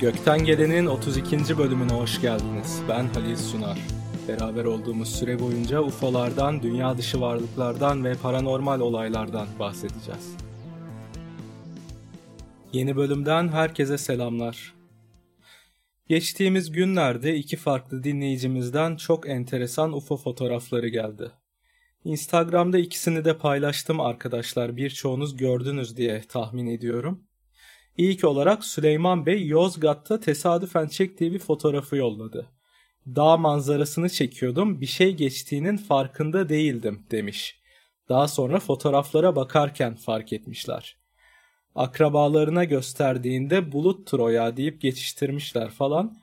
Gökten Gelen'in 32. bölümüne hoş geldiniz. Ben Halil Sunar. Beraber olduğumuz süre boyunca UFO'lardan, dünya dışı varlıklardan ve paranormal olaylardan bahsedeceğiz. Yeni bölümden herkese selamlar. Geçtiğimiz günlerde iki farklı dinleyicimizden çok enteresan UFO fotoğrafları geldi. Instagram'da ikisini de paylaştım arkadaşlar. Birçoğunuz gördünüz diye tahmin ediyorum. İlk olarak Süleyman Bey Yozgat'ta tesadüfen çektiği bir fotoğrafı yolladı. Dağ manzarasını çekiyordum, bir şey geçtiğinin farkında değildim demiş. Daha sonra fotoğraflara bakarken fark etmişler. Akrabalarına gösterdiğinde buluttur o ya deyip geçiştirmişler falan.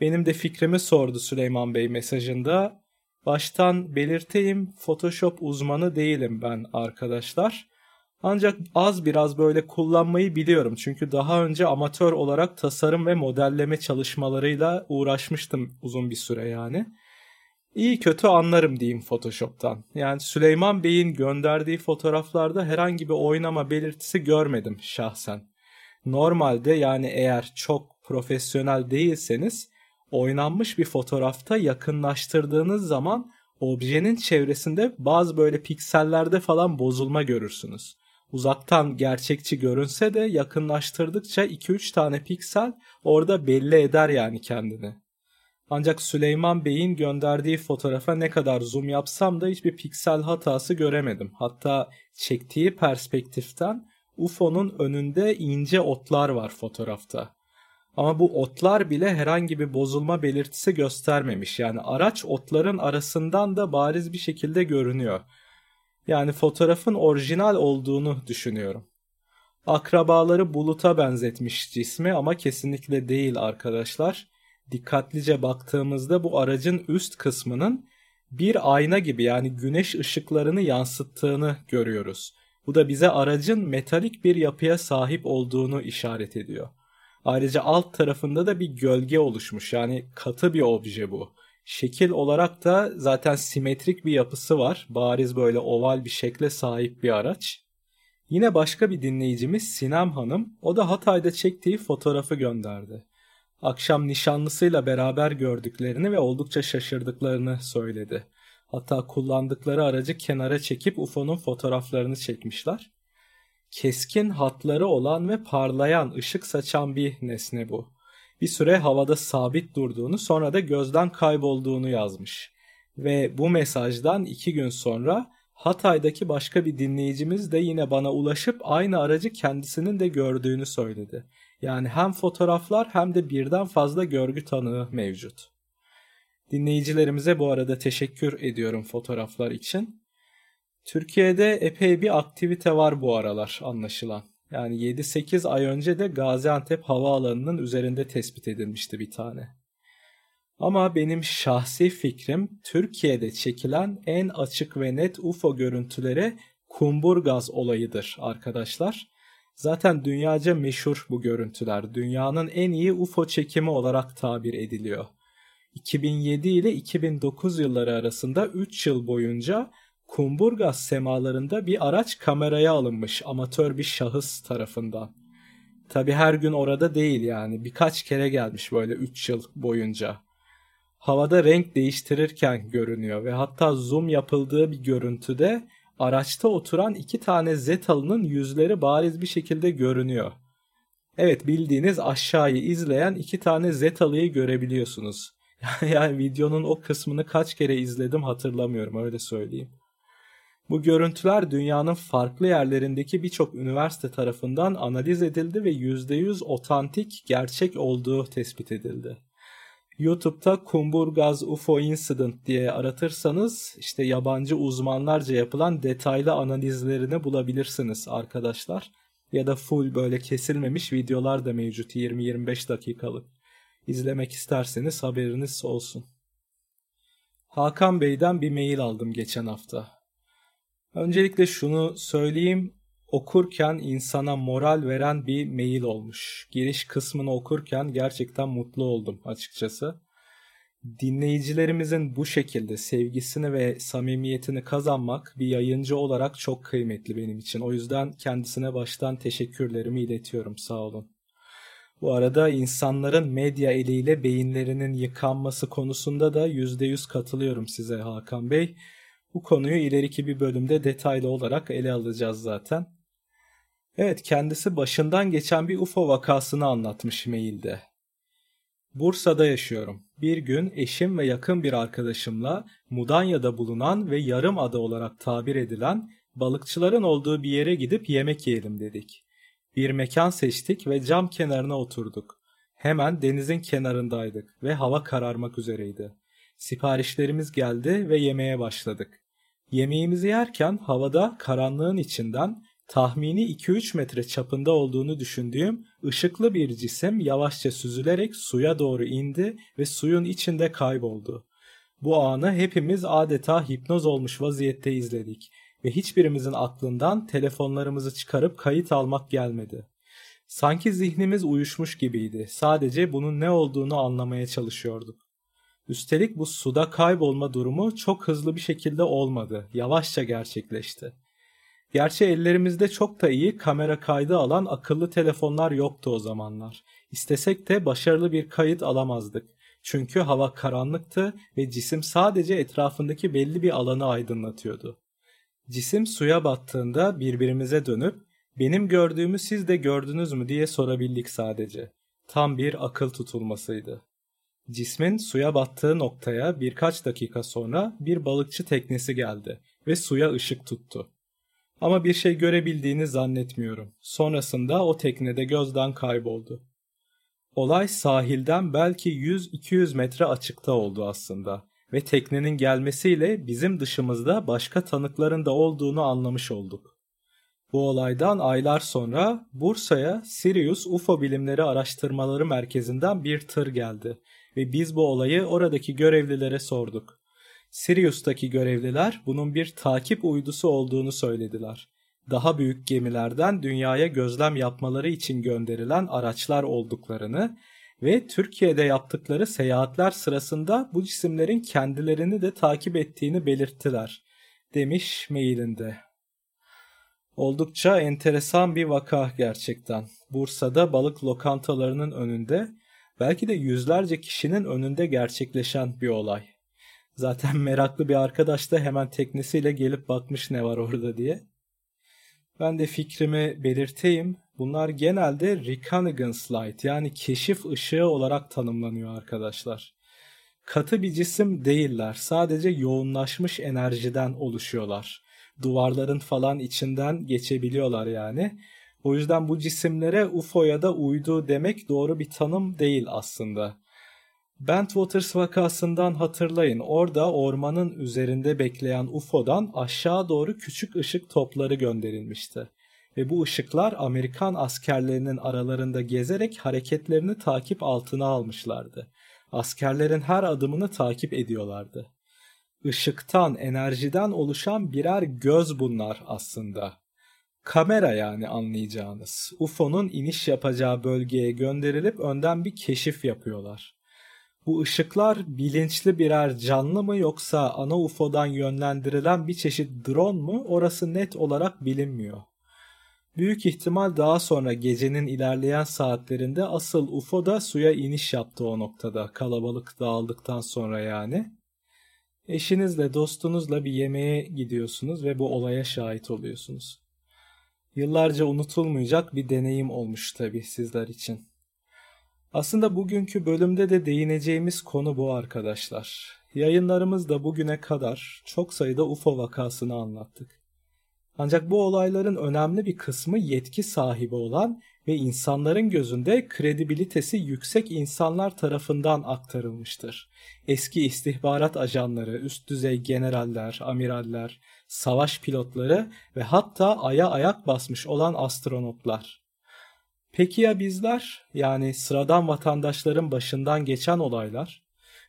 Benim de fikrimi sordu Süleyman Bey mesajında. Baştan belirteyim Photoshop uzmanı değilim ben arkadaşlar. Ancak az biraz böyle kullanmayı biliyorum. Çünkü daha önce amatör olarak tasarım ve modelleme çalışmalarıyla uğraşmıştım uzun bir süre yani. İyi kötü anlarım diyeyim Photoshop'tan. Yani Süleyman Bey'in gönderdiği fotoğraflarda herhangi bir oynama belirtisi görmedim şahsen. Normalde yani eğer çok profesyonel değilseniz oynanmış bir fotoğrafta yakınlaştırdığınız zaman objenin çevresinde bazı böyle piksellerde falan bozulma görürsünüz uzaktan gerçekçi görünse de yakınlaştırdıkça 2-3 tane piksel orada belli eder yani kendini. Ancak Süleyman Bey'in gönderdiği fotoğrafa ne kadar zoom yapsam da hiçbir piksel hatası göremedim. Hatta çektiği perspektiften UFO'nun önünde ince otlar var fotoğrafta. Ama bu otlar bile herhangi bir bozulma belirtisi göstermemiş. Yani araç otların arasından da bariz bir şekilde görünüyor. Yani fotoğrafın orijinal olduğunu düşünüyorum. Akrabaları buluta benzetmiş cismi ama kesinlikle değil arkadaşlar. Dikkatlice baktığımızda bu aracın üst kısmının bir ayna gibi yani güneş ışıklarını yansıttığını görüyoruz. Bu da bize aracın metalik bir yapıya sahip olduğunu işaret ediyor. Ayrıca alt tarafında da bir gölge oluşmuş yani katı bir obje bu. Şekil olarak da zaten simetrik bir yapısı var. Bariz böyle oval bir şekle sahip bir araç. Yine başka bir dinleyicimiz Sinem Hanım, o da Hatay'da çektiği fotoğrafı gönderdi. Akşam nişanlısıyla beraber gördüklerini ve oldukça şaşırdıklarını söyledi. Hatta kullandıkları aracı kenara çekip UFO'nun fotoğraflarını çekmişler. Keskin hatları olan ve parlayan, ışık saçan bir nesne bu bir süre havada sabit durduğunu sonra da gözden kaybolduğunu yazmış. Ve bu mesajdan iki gün sonra Hatay'daki başka bir dinleyicimiz de yine bana ulaşıp aynı aracı kendisinin de gördüğünü söyledi. Yani hem fotoğraflar hem de birden fazla görgü tanığı mevcut. Dinleyicilerimize bu arada teşekkür ediyorum fotoğraflar için. Türkiye'de epey bir aktivite var bu aralar anlaşılan. Yani 7-8 ay önce de Gaziantep havaalanının üzerinde tespit edilmişti bir tane. Ama benim şahsi fikrim Türkiye'de çekilen en açık ve net UFO görüntüleri Kumburgaz olayıdır arkadaşlar. Zaten dünyaca meşhur bu görüntüler. Dünyanın en iyi UFO çekimi olarak tabir ediliyor. 2007 ile 2009 yılları arasında 3 yıl boyunca Kumburgaz semalarında bir araç kameraya alınmış amatör bir şahıs tarafından. Tabi her gün orada değil yani birkaç kere gelmiş böyle 3 yıl boyunca. Havada renk değiştirirken görünüyor ve hatta zoom yapıldığı bir görüntüde araçta oturan iki tane Zetal'ın yüzleri bariz bir şekilde görünüyor. Evet bildiğiniz aşağıyı izleyen iki tane Zetal'ıyı görebiliyorsunuz. yani videonun o kısmını kaç kere izledim hatırlamıyorum öyle söyleyeyim. Bu görüntüler dünyanın farklı yerlerindeki birçok üniversite tarafından analiz edildi ve %100 otantik, gerçek olduğu tespit edildi. YouTube'da Kumburgaz UFO Incident diye aratırsanız işte yabancı uzmanlarca yapılan detaylı analizlerini bulabilirsiniz arkadaşlar. Ya da full böyle kesilmemiş videolar da mevcut 20-25 dakikalık. İzlemek isterseniz haberiniz olsun. Hakan Bey'den bir mail aldım geçen hafta. Öncelikle şunu söyleyeyim. Okurken insana moral veren bir mail olmuş. Giriş kısmını okurken gerçekten mutlu oldum açıkçası. Dinleyicilerimizin bu şekilde sevgisini ve samimiyetini kazanmak bir yayıncı olarak çok kıymetli benim için. O yüzden kendisine baştan teşekkürlerimi iletiyorum. Sağ olun. Bu arada insanların medya eliyle beyinlerinin yıkanması konusunda da %100 katılıyorum size Hakan Bey. Bu konuyu ileriki bir bölümde detaylı olarak ele alacağız zaten. Evet kendisi başından geçen bir UFO vakasını anlatmış mailde. Bursa'da yaşıyorum. Bir gün eşim ve yakın bir arkadaşımla Mudanya'da bulunan ve yarım ada olarak tabir edilen balıkçıların olduğu bir yere gidip yemek yiyelim dedik. Bir mekan seçtik ve cam kenarına oturduk. Hemen denizin kenarındaydık ve hava kararmak üzereydi. Siparişlerimiz geldi ve yemeğe başladık. Yemeğimizi yerken havada karanlığın içinden tahmini 2-3 metre çapında olduğunu düşündüğüm ışıklı bir cisim yavaşça süzülerek suya doğru indi ve suyun içinde kayboldu. Bu anı hepimiz adeta hipnoz olmuş vaziyette izledik ve hiçbirimizin aklından telefonlarımızı çıkarıp kayıt almak gelmedi. Sanki zihnimiz uyuşmuş gibiydi. Sadece bunun ne olduğunu anlamaya çalışıyorduk. Üstelik bu suda kaybolma durumu çok hızlı bir şekilde olmadı. Yavaşça gerçekleşti. Gerçi ellerimizde çok da iyi kamera kaydı alan akıllı telefonlar yoktu o zamanlar. İstesek de başarılı bir kayıt alamazdık. Çünkü hava karanlıktı ve cisim sadece etrafındaki belli bir alanı aydınlatıyordu. Cisim suya battığında birbirimize dönüp benim gördüğümü siz de gördünüz mü diye sorabildik sadece. Tam bir akıl tutulmasıydı. Cismin suya battığı noktaya birkaç dakika sonra bir balıkçı teknesi geldi ve suya ışık tuttu. Ama bir şey görebildiğini zannetmiyorum. Sonrasında o teknede gözden kayboldu. Olay sahilden belki 100-200 metre açıkta oldu aslında ve teknenin gelmesiyle bizim dışımızda başka tanıkların da olduğunu anlamış olduk. Bu olaydan aylar sonra Bursa'ya Sirius UFO Bilimleri Araştırmaları Merkezi'nden bir tır geldi ve biz bu olayı oradaki görevlilere sorduk. Sirius'taki görevliler bunun bir takip uydusu olduğunu söylediler. Daha büyük gemilerden dünyaya gözlem yapmaları için gönderilen araçlar olduklarını ve Türkiye'de yaptıkları seyahatler sırasında bu cisimlerin kendilerini de takip ettiğini belirttiler, demiş mailinde. Oldukça enteresan bir vaka gerçekten. Bursa'da balık lokantalarının önünde belki de yüzlerce kişinin önünde gerçekleşen bir olay. Zaten meraklı bir arkadaş da hemen teknesiyle gelip bakmış ne var orada diye. Ben de fikrimi belirteyim. Bunlar genelde Reconnaissance Light yani keşif ışığı olarak tanımlanıyor arkadaşlar. Katı bir cisim değiller. Sadece yoğunlaşmış enerjiden oluşuyorlar. Duvarların falan içinden geçebiliyorlar yani. O yüzden bu cisimlere UFO ya da uydu demek doğru bir tanım değil aslında. Bentwaters vakasından hatırlayın. Orada ormanın üzerinde bekleyen UFO'dan aşağı doğru küçük ışık topları gönderilmişti. Ve bu ışıklar Amerikan askerlerinin aralarında gezerek hareketlerini takip altına almışlardı. Askerlerin her adımını takip ediyorlardı. Işıktan, enerjiden oluşan birer göz bunlar aslında. Kamera yani anlayacağınız. UFO'nun iniş yapacağı bölgeye gönderilip önden bir keşif yapıyorlar. Bu ışıklar bilinçli birer canlı mı yoksa ana UFO'dan yönlendirilen bir çeşit drone mu orası net olarak bilinmiyor. Büyük ihtimal daha sonra gecenin ilerleyen saatlerinde asıl UFO da suya iniş yaptı o noktada kalabalık dağıldıktan sonra yani. Eşinizle dostunuzla bir yemeğe gidiyorsunuz ve bu olaya şahit oluyorsunuz. Yıllarca unutulmayacak bir deneyim olmuş tabii sizler için. Aslında bugünkü bölümde de değineceğimiz konu bu arkadaşlar. Yayınlarımızda bugüne kadar çok sayıda UFO vakasını anlattık. Ancak bu olayların önemli bir kısmı yetki sahibi olan ve insanların gözünde kredibilitesi yüksek insanlar tarafından aktarılmıştır. Eski istihbarat ajanları, üst düzey generaller, amiraller, savaş pilotları ve hatta aya ayak basmış olan astronotlar. Peki ya bizler? Yani sıradan vatandaşların başından geçen olaylar?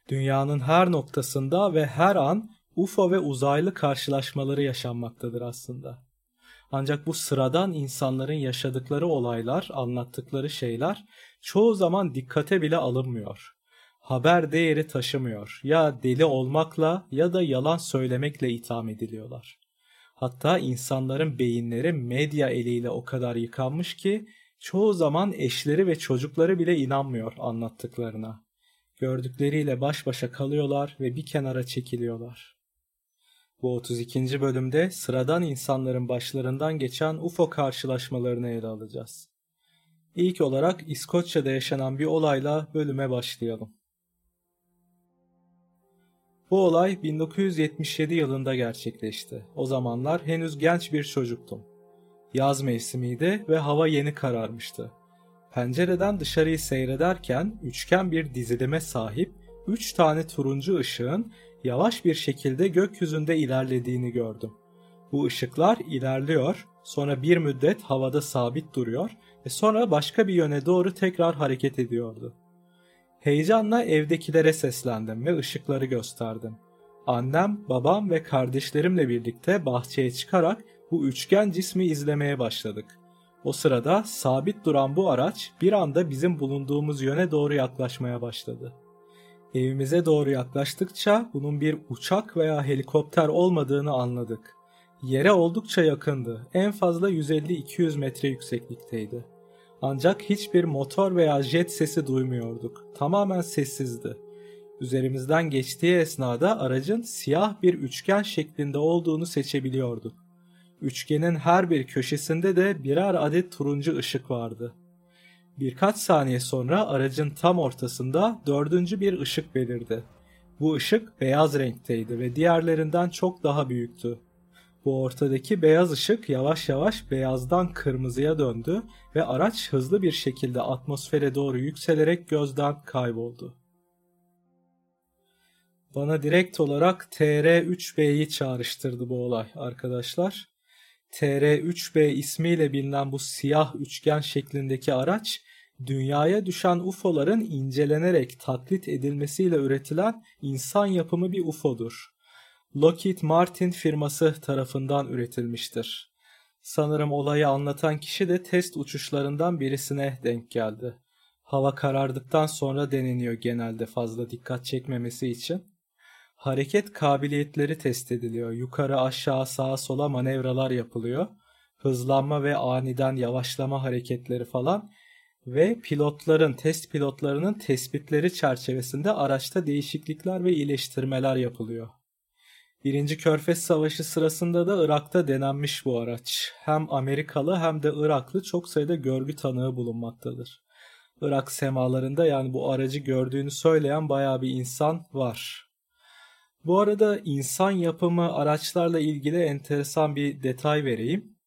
Dünyanın her noktasında ve her an UFO ve uzaylı karşılaşmaları yaşanmaktadır aslında. Ancak bu sıradan insanların yaşadıkları olaylar, anlattıkları şeyler çoğu zaman dikkate bile alınmıyor. Haber değeri taşımıyor. Ya deli olmakla ya da yalan söylemekle itham ediliyorlar. Hatta insanların beyinleri medya eliyle o kadar yıkanmış ki Çoğu zaman eşleri ve çocukları bile inanmıyor anlattıklarına. Gördükleriyle baş başa kalıyorlar ve bir kenara çekiliyorlar. Bu 32. bölümde sıradan insanların başlarından geçen UFO karşılaşmalarını ele alacağız. İlk olarak İskoçya'da yaşanan bir olayla bölüme başlayalım. Bu olay 1977 yılında gerçekleşti. O zamanlar henüz genç bir çocuktum. Yaz mevsimiydi ve hava yeni kararmıştı. Pencereden dışarıyı seyrederken üçgen bir dizilime sahip 3 tane turuncu ışığın yavaş bir şekilde gökyüzünde ilerlediğini gördüm. Bu ışıklar ilerliyor, sonra bir müddet havada sabit duruyor ve sonra başka bir yöne doğru tekrar hareket ediyordu. Heyecanla evdekilere seslendim ve ışıkları gösterdim. Annem, babam ve kardeşlerimle birlikte bahçeye çıkarak bu üçgen cismi izlemeye başladık. O sırada sabit duran bu araç bir anda bizim bulunduğumuz yöne doğru yaklaşmaya başladı. Evimize doğru yaklaştıkça bunun bir uçak veya helikopter olmadığını anladık. Yere oldukça yakındı. En fazla 150-200 metre yükseklikteydi. Ancak hiçbir motor veya jet sesi duymuyorduk. Tamamen sessizdi. Üzerimizden geçtiği esnada aracın siyah bir üçgen şeklinde olduğunu seçebiliyorduk. Üçgenin her bir köşesinde de birer adet turuncu ışık vardı. Birkaç saniye sonra aracın tam ortasında dördüncü bir ışık belirdi. Bu ışık beyaz renkteydi ve diğerlerinden çok daha büyüktü. Bu ortadaki beyaz ışık yavaş yavaş beyazdan kırmızıya döndü ve araç hızlı bir şekilde atmosfere doğru yükselerek gözden kayboldu. Bana direkt olarak TR3B'yi çağrıştırdı bu olay arkadaşlar. TR3B ismiyle bilinen bu siyah üçgen şeklindeki araç dünyaya düşen UFO'ların incelenerek taklit edilmesiyle üretilen insan yapımı bir UFO'dur. Lockheed Martin firması tarafından üretilmiştir. Sanırım olayı anlatan kişi de test uçuşlarından birisine denk geldi. Hava karardıktan sonra deneniyor genelde fazla dikkat çekmemesi için. Hareket kabiliyetleri test ediliyor. Yukarı aşağı sağa sola manevralar yapılıyor. Hızlanma ve aniden yavaşlama hareketleri falan ve pilotların, test pilotlarının tespitleri çerçevesinde araçta değişiklikler ve iyileştirmeler yapılıyor. Birinci Körfez Savaşı sırasında da Irak'ta denenmiş bu araç. Hem Amerikalı hem de Iraklı çok sayıda görgü tanığı bulunmaktadır. Irak semalarında yani bu aracı gördüğünü söyleyen bayağı bir insan var. Bu arada insan yapımı araçlarla ilgili enteresan bir detay vereyim.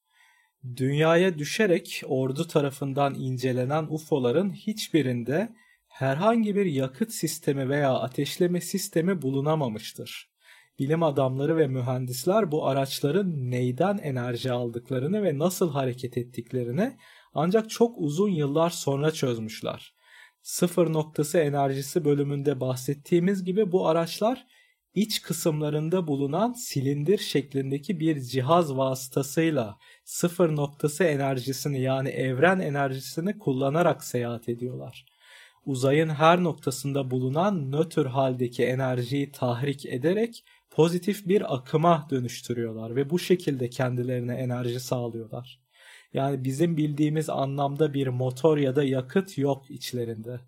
Dünyaya düşerek ordu tarafından incelenen UFO'ların hiçbirinde herhangi bir yakıt sistemi veya ateşleme sistemi bulunamamıştır. Bilim adamları ve mühendisler bu araçların neyden enerji aldıklarını ve nasıl hareket ettiklerini ancak çok uzun yıllar sonra çözmüşler. Sıfır noktası enerjisi bölümünde bahsettiğimiz gibi bu araçlar iç kısımlarında bulunan silindir şeklindeki bir cihaz vasıtasıyla sıfır noktası enerjisini yani evren enerjisini kullanarak seyahat ediyorlar. Uzayın her noktasında bulunan nötr haldeki enerjiyi tahrik ederek pozitif bir akıma dönüştürüyorlar ve bu şekilde kendilerine enerji sağlıyorlar. Yani bizim bildiğimiz anlamda bir motor ya da yakıt yok içlerinde.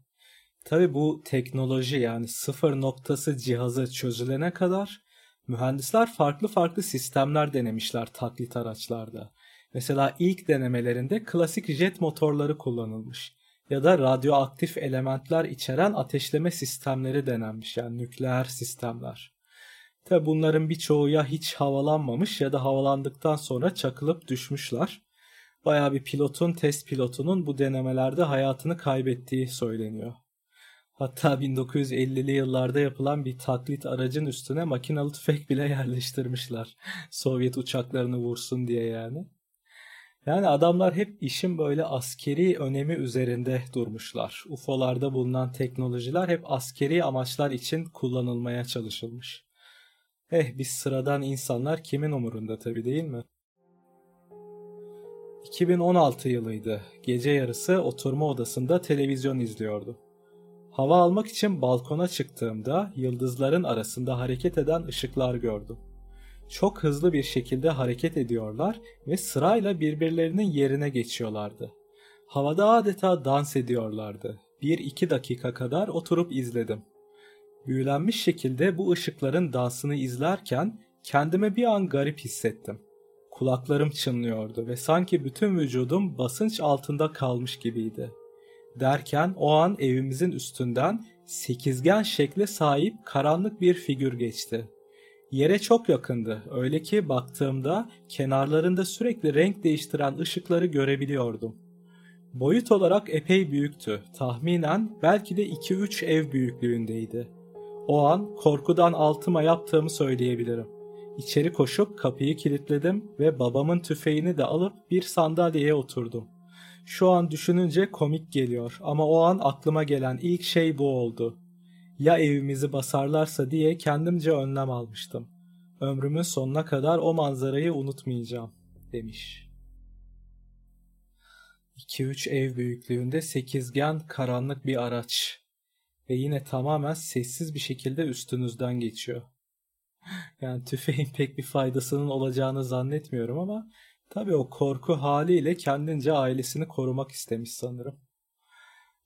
Tabi bu teknoloji yani sıfır noktası cihazı çözülene kadar mühendisler farklı farklı sistemler denemişler taklit araçlarda. Mesela ilk denemelerinde klasik jet motorları kullanılmış ya da radyoaktif elementler içeren ateşleme sistemleri denenmiş yani nükleer sistemler. Tabi bunların birçoğu ya hiç havalanmamış ya da havalandıktan sonra çakılıp düşmüşler. Baya bir pilotun, test pilotunun bu denemelerde hayatını kaybettiği söyleniyor. Hatta 1950'li yıllarda yapılan bir taklit aracın üstüne makinalı tüfek bile yerleştirmişler. Sovyet uçaklarını vursun diye yani. Yani adamlar hep işin böyle askeri önemi üzerinde durmuşlar. UFO'larda bulunan teknolojiler hep askeri amaçlar için kullanılmaya çalışılmış. Eh biz sıradan insanlar kimin umurunda tabi değil mi? 2016 yılıydı. Gece yarısı oturma odasında televizyon izliyordum. Hava almak için balkona çıktığımda yıldızların arasında hareket eden ışıklar gördüm. Çok hızlı bir şekilde hareket ediyorlar ve sırayla birbirlerinin yerine geçiyorlardı. Havada adeta dans ediyorlardı. Bir iki dakika kadar oturup izledim. Büyülenmiş şekilde bu ışıkların dansını izlerken kendime bir an garip hissettim. Kulaklarım çınlıyordu ve sanki bütün vücudum basınç altında kalmış gibiydi. Derken o an evimizin üstünden sekizgen şekle sahip karanlık bir figür geçti. Yere çok yakındı. Öyle ki baktığımda kenarlarında sürekli renk değiştiren ışıkları görebiliyordum. Boyut olarak epey büyüktü. Tahminen belki de 2-3 ev büyüklüğündeydi. O an korkudan altıma yaptığımı söyleyebilirim. İçeri koşup kapıyı kilitledim ve babamın tüfeğini de alıp bir sandalyeye oturdum. Şu an düşününce komik geliyor ama o an aklıma gelen ilk şey bu oldu. Ya evimizi basarlarsa diye kendimce önlem almıştım. Ömrümün sonuna kadar o manzarayı unutmayacağım, demiş. 2-3 ev büyüklüğünde sekizgen karanlık bir araç ve yine tamamen sessiz bir şekilde üstünüzden geçiyor. Yani tüfeğin pek bir faydasının olacağını zannetmiyorum ama tabii o korku haliyle kendince ailesini korumak istemiş sanırım.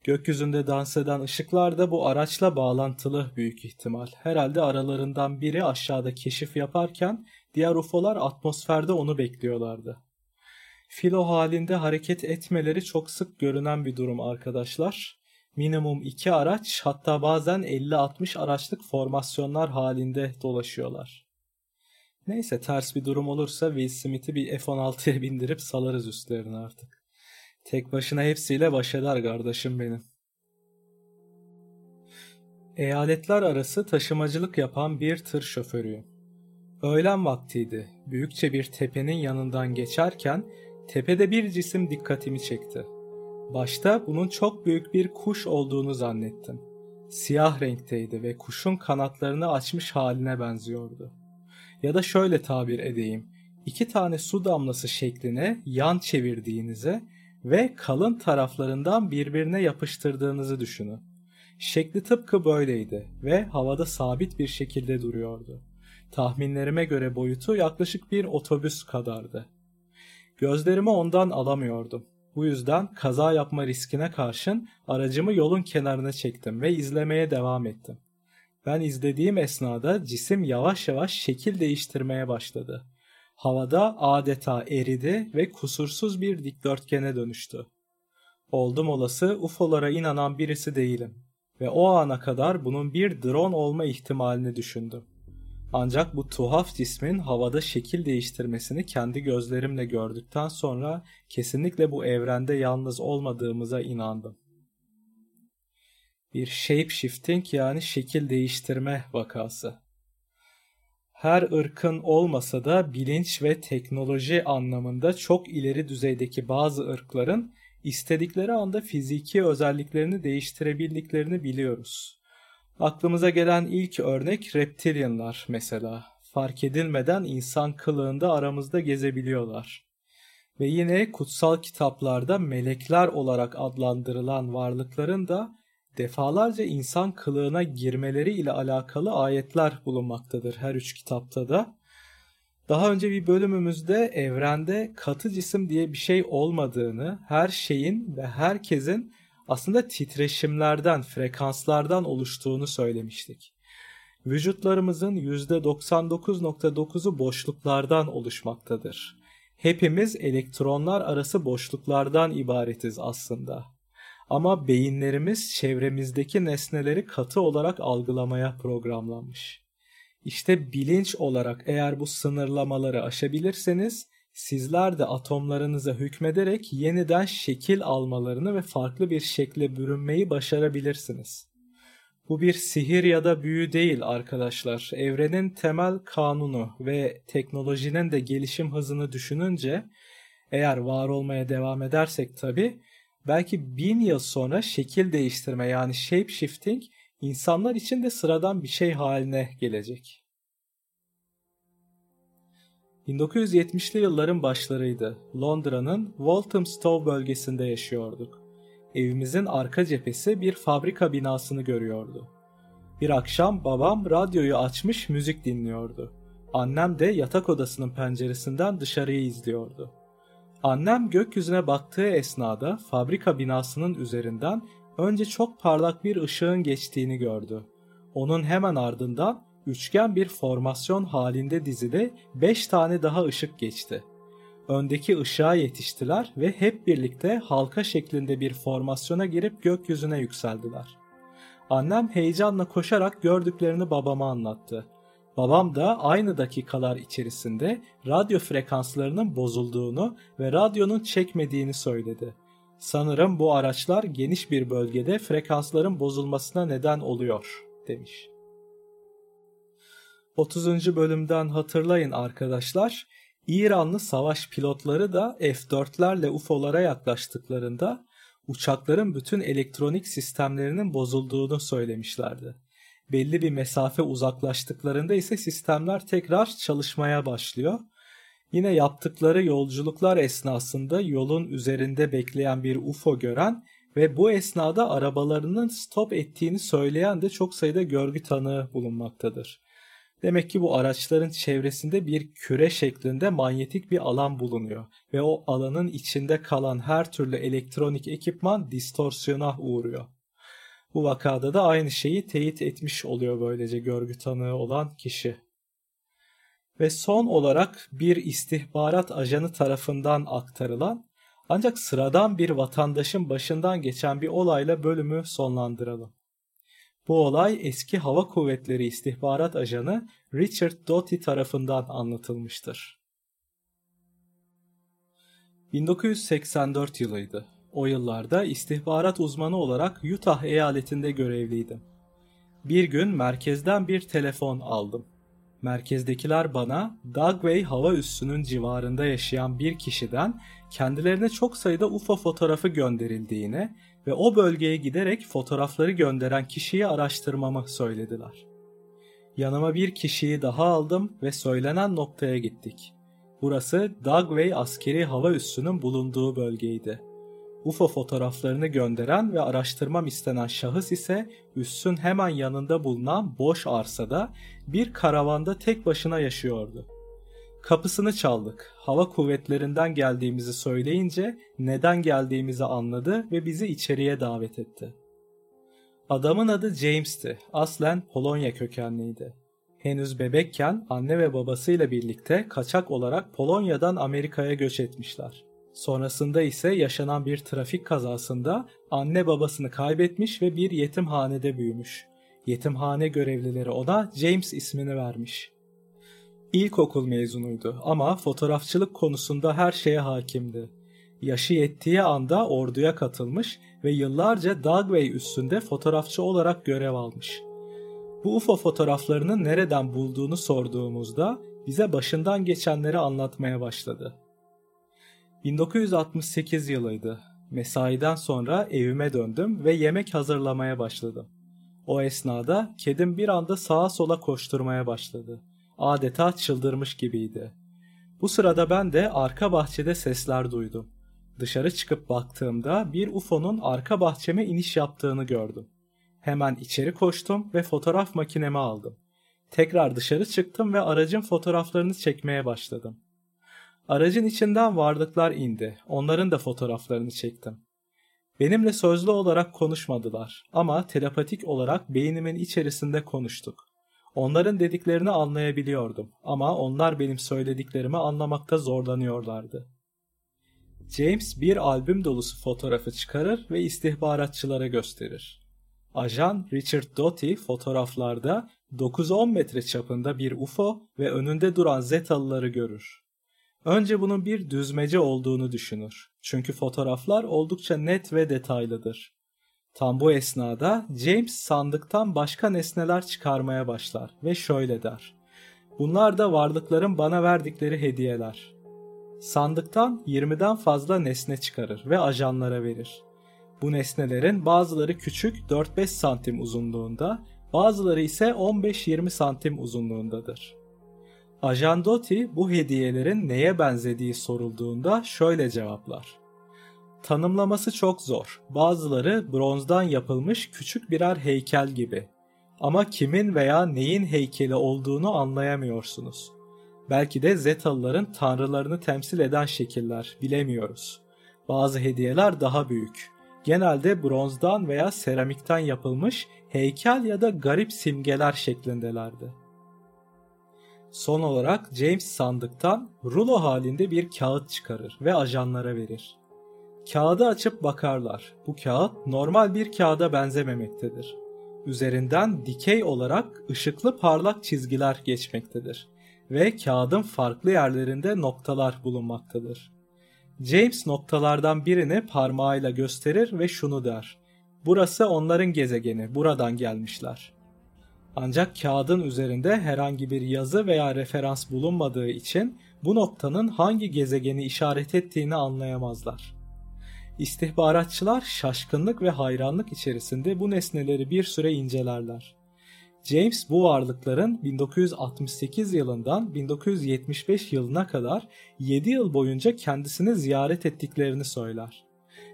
Gökyüzünde dans eden ışıklar da bu araçla bağlantılı büyük ihtimal. Herhalde aralarından biri aşağıda keşif yaparken diğer UFO'lar atmosferde onu bekliyorlardı. Filo halinde hareket etmeleri çok sık görünen bir durum arkadaşlar. Minimum iki araç hatta bazen 50-60 araçlık formasyonlar halinde dolaşıyorlar. Neyse ters bir durum olursa Will Smith'i bir F-16'ya bindirip salarız üstlerine artık. Tek başına hepsiyle baş eder kardeşim benim. Eyaletler arası taşımacılık yapan bir tır şoförüyüm. Öğlen vaktiydi. Büyükçe bir tepenin yanından geçerken tepede bir cisim dikkatimi çekti. Başta bunun çok büyük bir kuş olduğunu zannettim. Siyah renkteydi ve kuşun kanatlarını açmış haline benziyordu. Ya da şöyle tabir edeyim. İki tane su damlası şekline yan çevirdiğinize ve kalın taraflarından birbirine yapıştırdığınızı düşünün. Şekli tıpkı böyleydi ve havada sabit bir şekilde duruyordu. Tahminlerime göre boyutu yaklaşık bir otobüs kadardı. Gözlerimi ondan alamıyordum. Bu yüzden kaza yapma riskine karşın aracımı yolun kenarına çektim ve izlemeye devam ettim. Ben izlediğim esnada cisim yavaş yavaş şekil değiştirmeye başladı. Havada adeta eridi ve kusursuz bir dikdörtgene dönüştü. Oldum olası UFO'lara inanan birisi değilim ve o ana kadar bunun bir drone olma ihtimalini düşündüm. Ancak bu tuhaf cismin havada şekil değiştirmesini kendi gözlerimle gördükten sonra kesinlikle bu evrende yalnız olmadığımıza inandım. Bir shape shifting yani şekil değiştirme vakası. Her ırkın olmasa da bilinç ve teknoloji anlamında çok ileri düzeydeki bazı ırkların istedikleri anda fiziki özelliklerini değiştirebildiklerini biliyoruz. Aklımıza gelen ilk örnek reptilianlar mesela. Fark edilmeden insan kılığında aramızda gezebiliyorlar. Ve yine kutsal kitaplarda melekler olarak adlandırılan varlıkların da defalarca insan kılığına girmeleri ile alakalı ayetler bulunmaktadır her üç kitapta da. Daha önce bir bölümümüzde evrende katı cisim diye bir şey olmadığını, her şeyin ve herkesin aslında titreşimlerden, frekanslardan oluştuğunu söylemiştik. Vücutlarımızın %99.9'u boşluklardan oluşmaktadır. Hepimiz elektronlar arası boşluklardan ibaretiz aslında. Ama beyinlerimiz çevremizdeki nesneleri katı olarak algılamaya programlanmış. İşte bilinç olarak eğer bu sınırlamaları aşabilirseniz sizler de atomlarınıza hükmederek yeniden şekil almalarını ve farklı bir şekle bürünmeyi başarabilirsiniz. Bu bir sihir ya da büyü değil arkadaşlar. Evrenin temel kanunu ve teknolojinin de gelişim hızını düşününce eğer var olmaya devam edersek tabi belki bin yıl sonra şekil değiştirme yani shape shifting insanlar için de sıradan bir şey haline gelecek. 1970'li yılların başlarıydı. Londra'nın Walthamstow bölgesinde yaşıyorduk. Evimizin arka cephesi bir fabrika binasını görüyordu. Bir akşam babam radyoyu açmış müzik dinliyordu. Annem de yatak odasının penceresinden dışarıyı izliyordu. Annem gökyüzüne baktığı esnada fabrika binasının üzerinden önce çok parlak bir ışığın geçtiğini gördü. Onun hemen ardından üçgen bir formasyon halinde dizili 5 tane daha ışık geçti. Öndeki ışığa yetiştiler ve hep birlikte halka şeklinde bir formasyona girip gökyüzüne yükseldiler. Annem heyecanla koşarak gördüklerini babama anlattı. Babam da aynı dakikalar içerisinde radyo frekanslarının bozulduğunu ve radyonun çekmediğini söyledi. Sanırım bu araçlar geniş bir bölgede frekansların bozulmasına neden oluyor, demiş. 30. bölümden hatırlayın arkadaşlar. İranlı savaş pilotları da F-4'lerle UFO'lara yaklaştıklarında uçakların bütün elektronik sistemlerinin bozulduğunu söylemişlerdi. Belli bir mesafe uzaklaştıklarında ise sistemler tekrar çalışmaya başlıyor. Yine yaptıkları yolculuklar esnasında yolun üzerinde bekleyen bir UFO gören ve bu esnada arabalarının stop ettiğini söyleyen de çok sayıda görgü tanığı bulunmaktadır. Demek ki bu araçların çevresinde bir küre şeklinde manyetik bir alan bulunuyor ve o alanın içinde kalan her türlü elektronik ekipman distorsiyona uğruyor. Bu vakada da aynı şeyi teyit etmiş oluyor böylece görgü tanığı olan kişi. Ve son olarak bir istihbarat ajanı tarafından aktarılan ancak sıradan bir vatandaşın başından geçen bir olayla bölümü sonlandıralım. Bu olay eski Hava Kuvvetleri istihbarat ajanı Richard Doty tarafından anlatılmıştır. 1984 yılıydı. O yıllarda istihbarat uzmanı olarak Utah eyaletinde görevliydim. Bir gün merkezden bir telefon aldım. Merkezdekiler bana Dugway hava üssünün civarında yaşayan bir kişiden kendilerine çok sayıda UFO fotoğrafı gönderildiğini ve o bölgeye giderek fotoğrafları gönderen kişiyi araştırmamı söylediler. Yanıma bir kişiyi daha aldım ve söylenen noktaya gittik. Burası Dugway askeri hava üssünün bulunduğu bölgeydi. UFO fotoğraflarını gönderen ve araştırmam istenen şahıs ise üssün hemen yanında bulunan boş arsada bir karavanda tek başına yaşıyordu. Kapısını çaldık. Hava kuvvetlerinden geldiğimizi söyleyince neden geldiğimizi anladı ve bizi içeriye davet etti. Adamın adı James'ti. Aslen Polonya kökenliydi. Henüz bebekken anne ve babasıyla birlikte kaçak olarak Polonya'dan Amerika'ya göç etmişler. Sonrasında ise yaşanan bir trafik kazasında anne babasını kaybetmiş ve bir yetimhanede büyümüş. Yetimhane görevlileri ona James ismini vermiş. İlkokul mezunuydu ama fotoğrafçılık konusunda her şeye hakimdi. Yaşı yettiği anda orduya katılmış ve yıllarca Dugway üstünde fotoğrafçı olarak görev almış. Bu UFO fotoğraflarını nereden bulduğunu sorduğumuzda bize başından geçenleri anlatmaya başladı. 1968 yılıydı. Mesaiden sonra evime döndüm ve yemek hazırlamaya başladım. O esnada kedim bir anda sağa sola koşturmaya başladı. Adeta çıldırmış gibiydi. Bu sırada ben de arka bahçede sesler duydum. Dışarı çıkıp baktığımda bir UFO'nun arka bahçeme iniş yaptığını gördüm. Hemen içeri koştum ve fotoğraf makinemi aldım. Tekrar dışarı çıktım ve aracın fotoğraflarını çekmeye başladım. Aracın içinden varlıklar indi. Onların da fotoğraflarını çektim. Benimle sözlü olarak konuşmadılar ama telepatik olarak beynimin içerisinde konuştuk. Onların dediklerini anlayabiliyordum ama onlar benim söylediklerimi anlamakta zorlanıyorlardı. James bir albüm dolusu fotoğrafı çıkarır ve istihbaratçılara gösterir. Ajan Richard Doty fotoğraflarda 9-10 metre çapında bir UFO ve önünde duran Zetalıları görür. Önce bunun bir düzmece olduğunu düşünür. Çünkü fotoğraflar oldukça net ve detaylıdır. Tam bu esnada James sandıktan başka nesneler çıkarmaya başlar ve şöyle der. Bunlar da varlıkların bana verdikleri hediyeler. Sandıktan 20'den fazla nesne çıkarır ve ajanlara verir. Bu nesnelerin bazıları küçük 4-5 santim uzunluğunda, bazıları ise 15-20 santim uzunluğundadır. Ajan Doty bu hediyelerin neye benzediği sorulduğunda şöyle cevaplar. Tanımlaması çok zor. Bazıları bronzdan yapılmış küçük birer heykel gibi. Ama kimin veya neyin heykeli olduğunu anlayamıyorsunuz. Belki de Zetalıların tanrılarını temsil eden şekiller, bilemiyoruz. Bazı hediyeler daha büyük. Genelde bronzdan veya seramikten yapılmış heykel ya da garip simgeler şeklindelerdi. Son olarak James sandıktan rulo halinde bir kağıt çıkarır ve ajanlara verir. Kağıdı açıp bakarlar. Bu kağıt normal bir kağıda benzememektedir. Üzerinden dikey olarak ışıklı parlak çizgiler geçmektedir ve kağıdın farklı yerlerinde noktalar bulunmaktadır. James noktalardan birini parmağıyla gösterir ve şunu der. Burası onların gezegeni, buradan gelmişler. Ancak kağıdın üzerinde herhangi bir yazı veya referans bulunmadığı için bu noktanın hangi gezegeni işaret ettiğini anlayamazlar. İstihbaratçılar şaşkınlık ve hayranlık içerisinde bu nesneleri bir süre incelerler. James bu varlıkların 1968 yılından 1975 yılına kadar 7 yıl boyunca kendisini ziyaret ettiklerini söyler.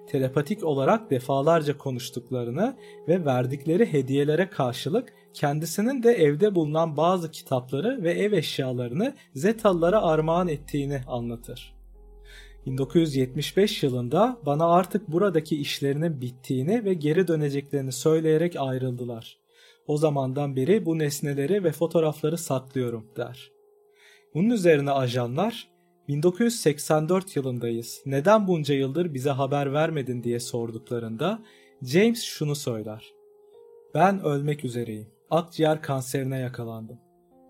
Telepatik olarak defalarca konuştuklarını ve verdikleri hediyelere karşılık kendisinin de evde bulunan bazı kitapları ve ev eşyalarını Zetalılara armağan ettiğini anlatır. 1975 yılında bana artık buradaki işlerinin bittiğini ve geri döneceklerini söyleyerek ayrıldılar. O zamandan beri bu nesneleri ve fotoğrafları saklıyorum der. Bunun üzerine ajanlar 1984 yılındayız. Neden bunca yıldır bize haber vermedin diye sorduklarında James şunu söyler. Ben ölmek üzereyim. Akciğer kanserine yakalandım.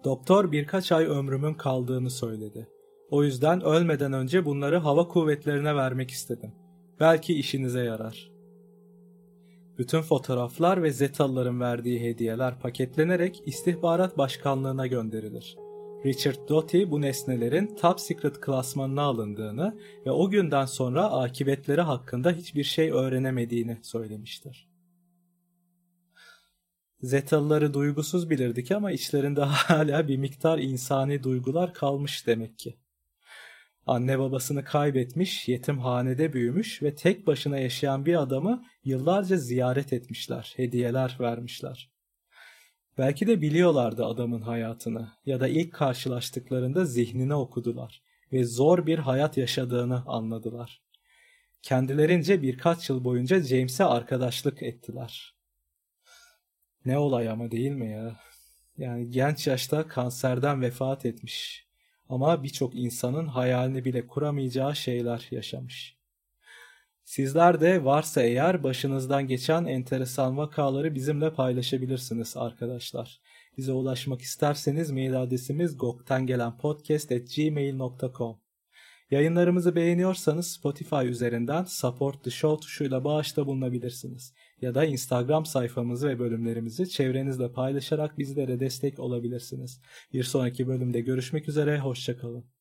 Doktor birkaç ay ömrümün kaldığını söyledi. O yüzden ölmeden önce bunları hava kuvvetlerine vermek istedim. Belki işinize yarar. Bütün fotoğraflar ve Zetalıların verdiği hediyeler paketlenerek istihbarat başkanlığına gönderilir. Richard Doty bu nesnelerin Top Secret klasmanına alındığını ve o günden sonra akıbetleri hakkında hiçbir şey öğrenemediğini söylemiştir. Zetalıları duygusuz bilirdik ama içlerinde hala bir miktar insani duygular kalmış demek ki. Anne babasını kaybetmiş, yetimhanede büyümüş ve tek başına yaşayan bir adamı yıllarca ziyaret etmişler, hediyeler vermişler. Belki de biliyorlardı adamın hayatını ya da ilk karşılaştıklarında zihnini okudular ve zor bir hayat yaşadığını anladılar. Kendilerince birkaç yıl boyunca James'e arkadaşlık ettiler. Ne olay ama değil mi ya? Yani genç yaşta kanserden vefat etmiş. Ama birçok insanın hayalini bile kuramayacağı şeyler yaşamış. Sizler de varsa eğer başınızdan geçen enteresan vakaları bizimle paylaşabilirsiniz arkadaşlar. Bize ulaşmak isterseniz mail adresimiz goktengelenpodcast.gmail.com Yayınlarımızı beğeniyorsanız Spotify üzerinden Support the Show tuşuyla bağışta bulunabilirsiniz. Ya da Instagram sayfamızı ve bölümlerimizi çevrenizle paylaşarak bizlere destek olabilirsiniz. Bir sonraki bölümde görüşmek üzere, hoşçakalın.